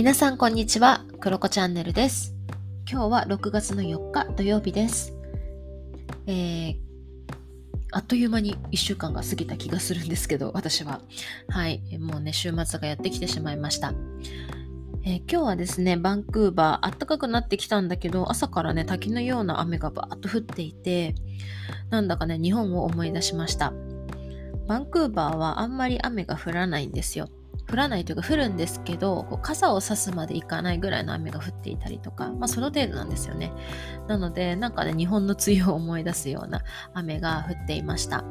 皆さんこんにちは、クロコチャンネルです。今日は6月の4日土曜日です。えー、あっという間に1週間が過ぎた気がするんですけど、私は。はい、もうね、週末がやってきてしまいました。えー今日はですね、バンクーバー、暖かくなってきたんだけど、朝からね、滝のような雨がバーッと降っていて、なんだかね、日本を思い出しました。バンクーバーはあんまり雨が降らないんですよ。降らないというか降るんですけどこう傘を差すまでいかないぐらいの雨が降っていたりとか、まあ、その程度なんですよね。なのでなんかね日本の梅雨を思い出すような雨が降っていました。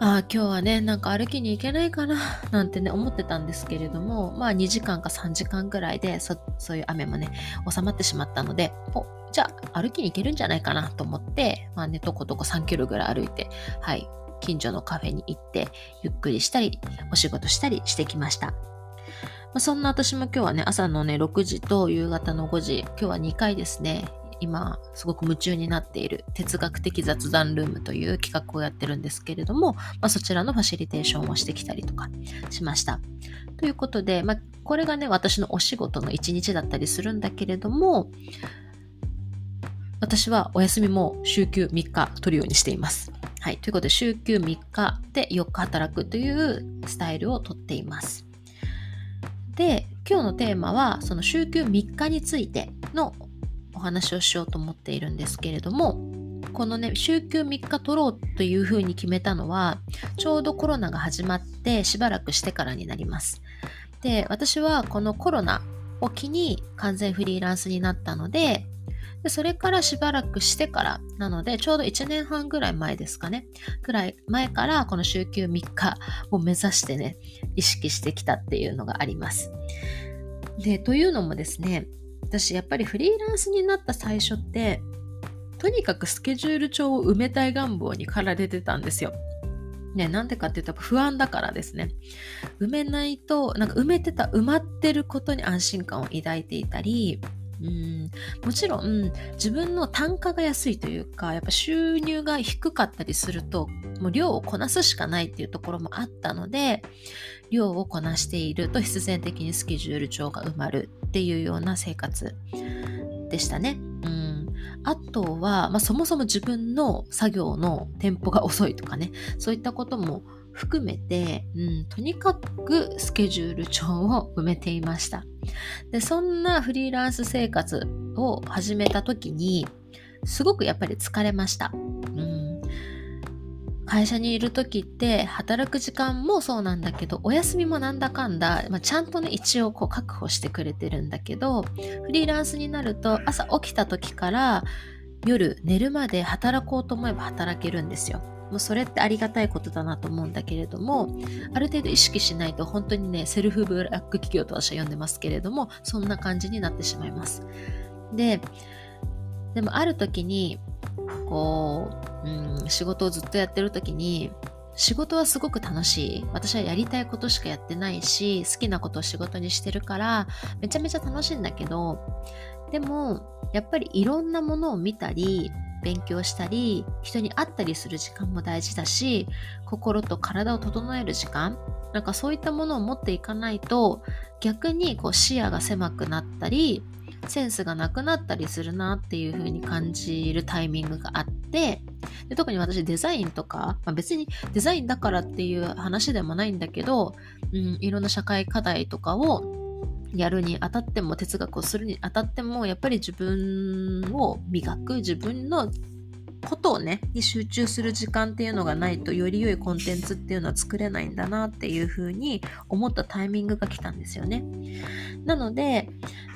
ああ今日はねなんか歩きに行けないかななんてね思ってたんですけれどもまあ2時間か3時間ぐらいでそそういう雨もね収まってしまったのでおじゃあ歩きに行けるんじゃないかなと思ってまあねとことこ3キロぐらい歩いてはい近所のカフェに行ってゆっくりしたりお仕事したりしてきました。ま、そんな私も今日はね朝のね6時と夕方の5時今日は2回ですね今すごく夢中になっている哲学的雑談ルームという企画をやってるんですけれども、まあ、そちらのファシリテーションをしてきたりとかしました。ということで、まあ、これがね私のお仕事の一日だったりするんだけれども私はお休みも週休3日取るようにしています。はい。ということで、週休3日で4日働くというスタイルをとっています。で、今日のテーマは、その週休3日についてのお話をしようと思っているんですけれども、このね、週休3日取ろうというふうに決めたのは、ちょうどコロナが始まってしばらくしてからになります。で、私はこのコロナを機に完全フリーランスになったので、でそれからしばらくしてからなのでちょうど1年半ぐらい前ですかね。ぐらい前からこの週休3日を目指してね意識してきたっていうのがあります。でというのもですね私やっぱりフリーランスになった最初ってとにかくスケジュール帳を埋めたい願望に駆られてたんですよ。ね、なんでかっていうと不安だからですね。埋めないと、なんか埋めてた、埋まってることに安心感を抱いていたり、うんもちろん自分の単価が安いというかやっぱ収入が低かったりするともう量をこなすしかないっていうところもあったので量をこなしていると必然的にスケジュール帳が埋まるっていうような生活でしたね。うんあとは、まあ、そもそも自分の作業のテンポが遅いとかねそういったことも含めて、うん、とにかくスケジュール帳を埋めていました。で、そんなフリーランス生活を始めた時に、すごくやっぱり疲れました。うん、会社にいる時って働く時間もそうなんだけどお休みもなんだかんだ、まあ、ちゃんとね一応こう確保してくれてるんだけどフリーランスになると朝起きた時から夜寝るまで働こうと思えば働けるんですよ。もうそれってありがたいことだなと思うんだけれどもある程度意識しないと本当にねセルフブラック企業と私は呼んでますけれどもそんな感じになってしまいます。ででもある時にこう、うん、仕事をずっとやってる時に仕事はすごく楽しい。私はやりたいことしかやってないし好きなことを仕事にしてるからめちゃめちゃ楽しいんだけどでもやっぱりいろんなものを見たり勉強したり人に会ったりする時間も大事だし心と体を整える時間なんかそういったものを持っていかないと逆にこう視野が狭くなったりセンスがなくなったりするなっていう風に感じるタイミングがあってで特に私デザインとか、まあ、別にデザインだからっていう話でもないんだけど、うん、いろんな社会課題とかをやるにあたっても哲学をするにあたってもやっぱり自分を磨く自分のことをねに集中する時間っていうのがないとより良いコンテンツっていうのは作れないんだなっていうふうに思ったタイミングが来たんですよね。なので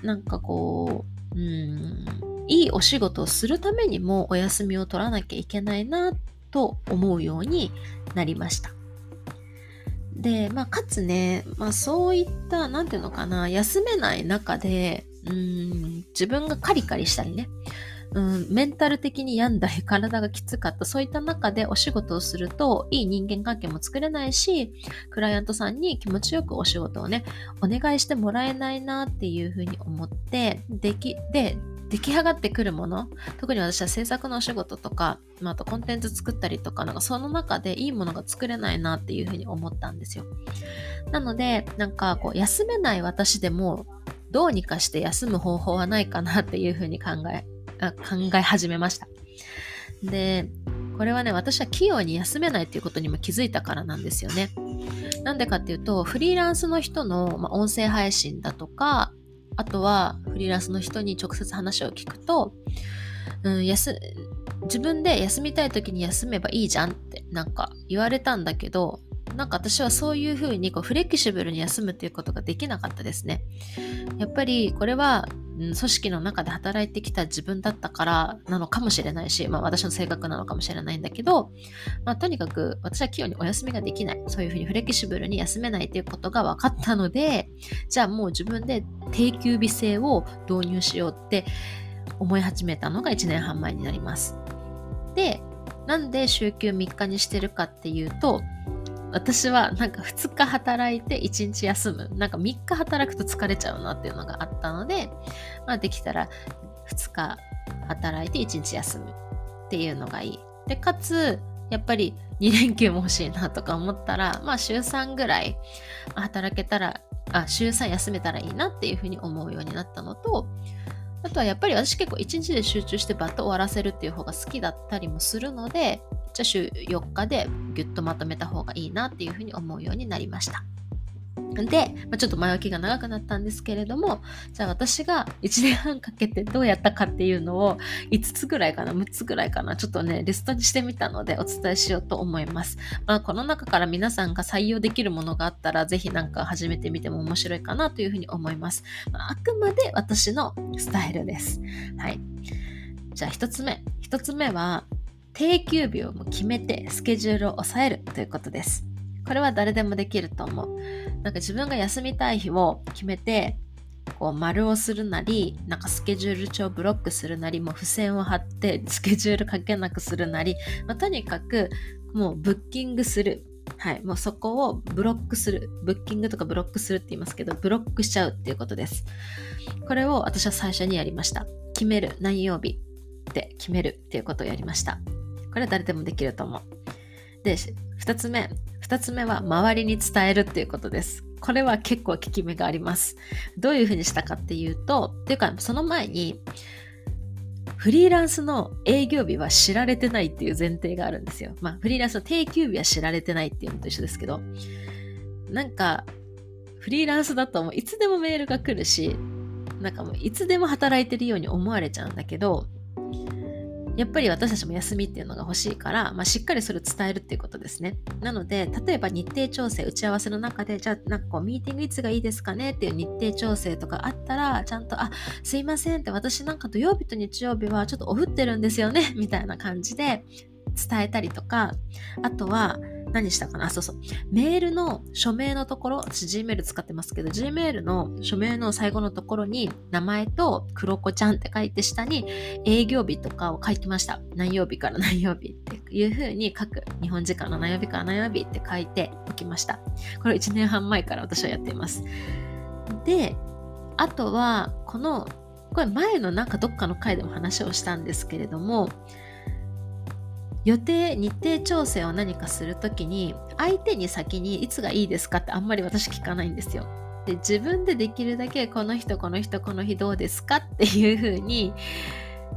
なんかこううんいいお仕事をするためにもお休みを取らなきゃいけないなと思うようになりました。で、まあ、かつね、まあ、そういった、なんていうのかな、休めない中で、うん、自分がカリカリしたりね、うん、メンタル的に病んだり体がきつかったそういった中でお仕事をするといい人間関係も作れないしクライアントさんに気持ちよくお仕事をねお願いしてもらえないなっていうふうに思ってできで出来上がってくるもの特に私は制作のお仕事とか、まあ、あとコンテンツ作ったりとかなんかその中でいいものが作れないなっていうふうに思ったんですよ。なのでなんかこう休めない私でもどうにかして休む方法はないかなっていうふうに考え考え始めました。でこれはね私は器用に休めないっていうことにも気づいたからなんですよね。なんでかっていうとフリーランスの人の、まあ、音声配信だとかあとはフリーランスの人に直接話を聞くと、うん、休自分で休みたい時に休めばいいじゃんってなんか言われたんだけどなんか私はそういうふうにこうフレキシブルに休むっていうことができなかったですね。やっぱりこれは組織の中で働いてきた自分だったからなのかもしれないし、まあ私の性格なのかもしれないんだけど、まあとにかく私は器用にお休みができない。そういうふうにフレキシブルに休めないっていうことが分かったので、じゃあもう自分で定休日制を導入しようって思い始めたのが1年半前になります。で、なんで週休3日にしてるかっていうと、私はなんか2日働いて1日休む。なんか3日働くと疲れちゃうなっていうのがあったので、まあ、できたら2日働いて1日休むっていうのがいい。で、かつ、やっぱり2連休も欲しいなとか思ったら、まあ週3ぐらい働けたら、あ、週3休めたらいいなっていうふうに思うようになったのと、あとはやっぱり私結構1日で集中してバッと終わらせるっていう方が好きだったりもするので、じゃあ週4日でギュッとまとめた方がいいなっていうふうに思うようになりました。で、まあ、ちょっと前置きが長くなったんですけれども、じゃあ私が1年半かけてどうやったかっていうのを5つぐらいかな、6つぐらいかな、ちょっとね、リストにしてみたのでお伝えしようと思います。まあ、この中から皆さんが採用できるものがあったら、ぜひなんか始めてみても面白いかなというふうに思います。まあ、あくまで私のスタイルです。はい。じゃあ1つ目。1つ目は、定休日を決めてスケジュールを抑えるということです。これは誰でもできると思う。なんか自分が休みたい日を決めて、こう丸をするなり、なんかスケジュール帳ブロックするなり、もう付箋を貼ってスケジュール書けなくするなり、まあ、とにかくもうブッキングする。はい。もうそこをブロックする。ブッキングとかブロックするって言いますけど、ブロックしちゃうっていうことです。これを私は最初にやりました。決める。何曜日って決めるっていうことをやりました。これは誰でもできると思う。で、二つ目。二つ目は周りに伝えるっていうことです。これは結構効き目があります。どういうふうにしたかっていうと、っていうかその前に、フリーランスの営業日は知られてないっていう前提があるんですよ。まあ、フリーランスの定休日は知られてないっていうのと一緒ですけど、なんか、フリーランスだともういつでもメールが来るし、なんかもういつでも働いてるように思われちゃうんだけど、やっぱり私たちも休みっていうのが欲しいから、まあ、しっかりそれを伝えるっていうことですね。なので、例えば日程調整、打ち合わせの中で、じゃあなんかこうミーティングいつがいいですかねっていう日程調整とかあったら、ちゃんと、あ、すいませんって私なんか土曜日と日曜日はちょっとオフってるんですよね、みたいな感じで伝えたりとか、あとは、何したかな？そうそう。メールの署名のところ、私 Gmail 使ってますけど、Gmail の署名の最後のところに名前と黒子ちゃんって書いて下に営業日とかを書きました。何曜日から 何曜日っていう風に書く。日本時間の何曜日から何曜日って書いておきました。これ1年半前から私はやっています。で、あとは、この、これ前のなんかどっかの回でも話をしたんですけれども、予定日程調整を何かするときに相手に先にいつがいいですかってあんまり私聞かないんですよ。で自分でできるだけこの人この人この日どうですかっていうふうに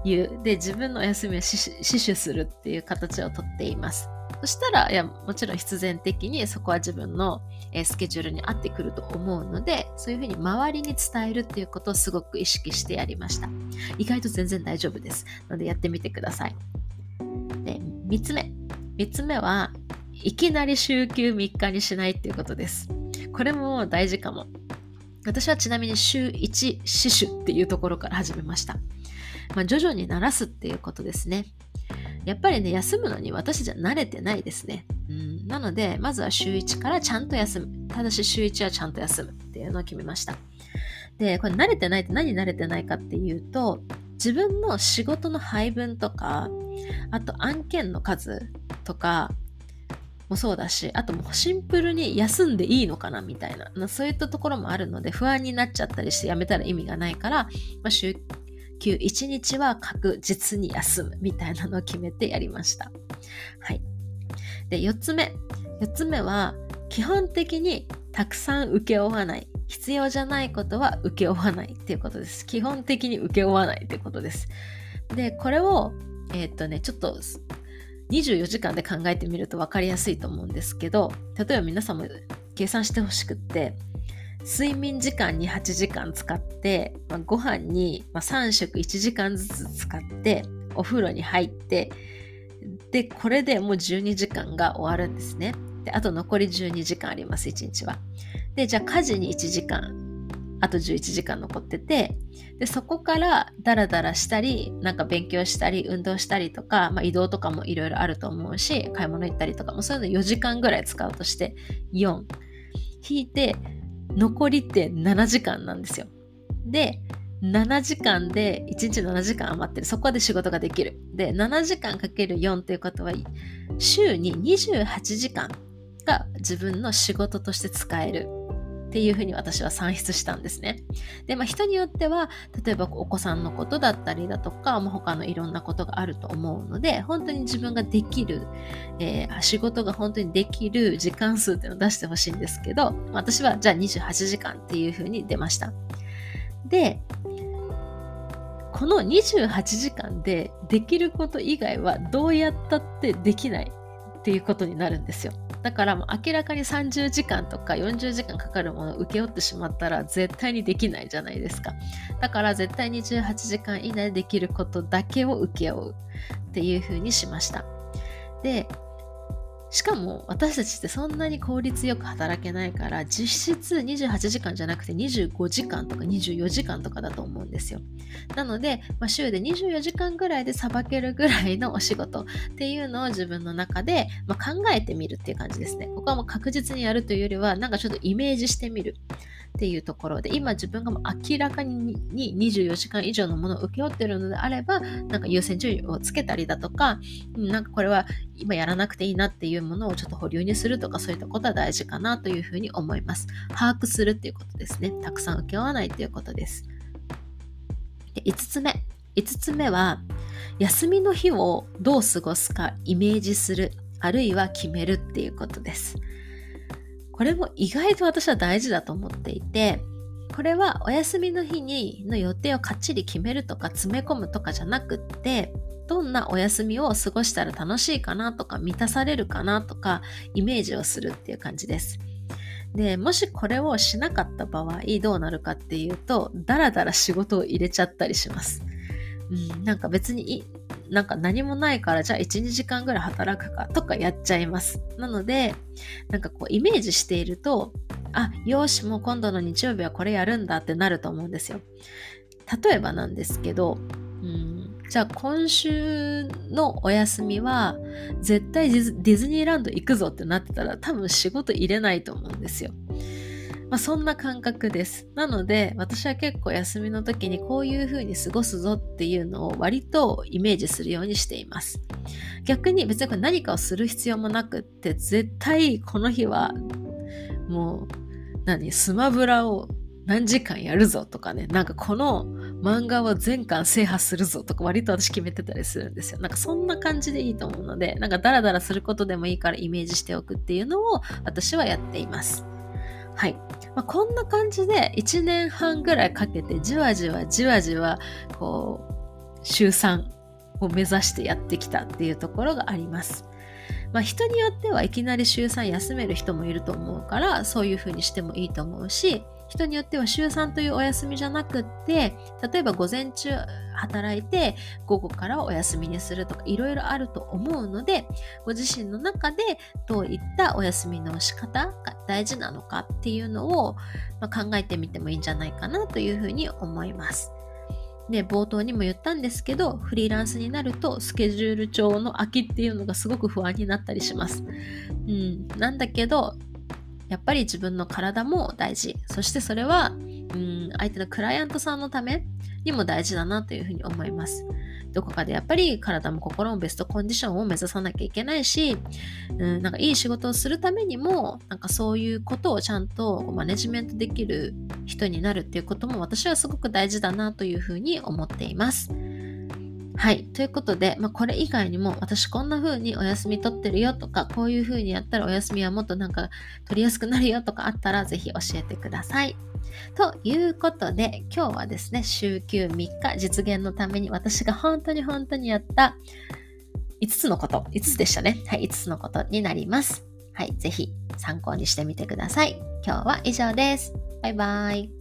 言う。で自分のお休みを死守するっていう形をとっています。そしたら、いや、もちろん必然的にそこは自分の、スケジュールに合ってくると思うので、そういうふうに周りに伝えるっていうことをすごく意識してやりました。意外と全然大丈夫です。のでやってみてください。3つ目。3つ目は、いきなり週休3日にしないっていうことです。これも大事かも。私はちなみに週1死守っていうところから始めました。まあ、徐々に慣らすっていうことですね。やっぱりね、休むのに私じゃ慣れてないですね。うん、なので、まずは週1からちゃんと休む。ただし週1はちゃんと休むっていうのを決めました。で、これ慣れてないって何慣れてないかっていうと、自分の仕事の配分とかあと案件の数とかもそうだしあともうシンプルに休んでいいのかなみたいなそういったところもあるので不安になっちゃったりしてやめたら意味がないから、まあ、週休1日は確実に休むみたいなのを決めてやりました。はい。で、4つ目。4つ目は基本的にたくさん請け負わない。必要じゃないことは請け負わないっていうことです。基本的に請け負わないっていうことです。で、これを、えー、っとね、ちょっと24時間で考えてみると分かりやすいと思うんですけど、例えば皆さんも計算してほしくって、睡眠時間に8時間使って、まあ、ご飯に3食1時間ずつ使って、お風呂に入って、で、これでもう12時間が終わるんですね。で、あと残り12時間あります、1日は。で、じゃあ家事に1時間、あと11時間残ってて、で、そこからダラダラしたり、なんか勉強したり、運動したりとか、まあ、移動とかもいろいろあると思うし、買い物行ったりとかもそういうの4時間ぐらい使うとして、4。引いて、残りって7時間なんですよ。で、7時間で、1日7時間余ってる。そこで仕事ができる。で、7時間かける4っていうことは、週に28時間が自分の仕事として使えるっていうふうに私は算出したんですね。で、まあ人によっては、例えばお子さんのことだったりだとか、もう他のいろんなことがあると思うので、本当に自分ができる、えー、仕事が本当にできる時間数っていうのを出してほしいんですけど、私はじゃあ28時間っていうふうに出ました。で、この28時間でできること以外はどうやったってできないっていうことになるんですよ。だから明らかに30時間とか40時間かかるものを請け負ってしまったら絶対にできないじゃないですか。だから絶対に18時間以内でできることだけを請け負うっていうふうにしました。で、しかも私たちってそんなに効率よく働けないから実質28時間じゃなくて25時間とか24時間とかだと思うんですよ。なので、まあ、週で24時間ぐらいでさばけるぐらいのお仕事っていうのを自分の中で、まあ、考えてみるっていう感じですね。ここはもう確実にやるというよりはなんかちょっとイメージしてみる。っていうところで今自分がもう明らかに24時間以上のものを請け負ってるのであればなんか優先順位をつけたりだとかなんかこれは今やらなくていいなっていうものをちょっと保留にするとかそういったことは大事かなというふうに思います。把握するっていうことですね。たくさん請け負わないということです。で5つ目。5つ目は休みの日をどう過ごすかイメージする。あるいは決めるっていうことです。これも意外と私は大事だと思っていて、これはお休みの日にの予定をかっちり決めるとか詰め込むとかじゃなくって、どんなお休みを過ごしたら楽しいかなとか満たされるかなとかイメージをするっていう感じです。で、もしこれをしなかった場合どうなるかっていうと、だらだら仕事を入れちゃったりします。うん、なんか別になんか何もないからじゃあ1、2時間ぐらい働くかとかやっちゃいます。なので、なんかこうイメージしていると、あ、よし、もう今度の日曜日はこれやるんだってなると思うんですよ。例えばなんですけど、うん、じゃあ今週のお休みは絶対ディズニーランド行くぞってなってたら多分仕事入れないと思うんですよ。まあ、そんな感覚です。なので、私は結構休みの時にこういう風に過ごすぞっていうのを割とイメージするようにしています。逆に別にこれ何かをする必要もなくって、絶対この日はもう、何、スマブラを何時間やるぞとかね、なんかこの漫画を全巻制覇するぞとか割と私決めてたりするんですよ。なんかそんな感じでいいと思うので、なんかダラダラすることでもいいからイメージしておくっていうのを私はやっています。はい。まあ、こんな感じで1年半ぐらいかけてじわじわじわじわこう週3を目指してやってきたっていうところがあります。まあ、人によってはいきなり週3休める人もいると思うからそういうふうにしてもいいと思うし人によっては週3というお休みじゃなくって例えば午前中働いて午後からお休みにするとかいろいろあると思うのでご自身の中でどういったお休みの仕方が大事なのかっていうのを、まあ、考えてみてもいいんじゃないかなというふうに思います。で冒頭にも言ったんですけどフリーランスになるとスケジュール帳の空きっていうのがすごく不安になったりします。うん、なんだけどやっぱり自分の体も大事そしてそれはうん相手のクライアントさんのためにも大事だなというふうに思います。どこかでやっぱり体も心もベストコンディションを目指さなきゃいけないし、うん、なんかいい仕事をするためにも、なんかそういうことをちゃんとマネジメントできる人になるっていうことも私はすごく大事だなというふうに思っています。はい。ということで、まあ、これ以外にも、私こんな風にお休み取ってるよとか、こういう風にやったらお休みはもっとなんか取りやすくなるよとかあったら、ぜひ教えてください。ということで、今日はですね、週休3日実現のために私が本当に本当にやった5つのこと、5つでしたね。はい、5つのことになります。はい、ぜひ参考にしてみてください。今日は以上です。バイバイ。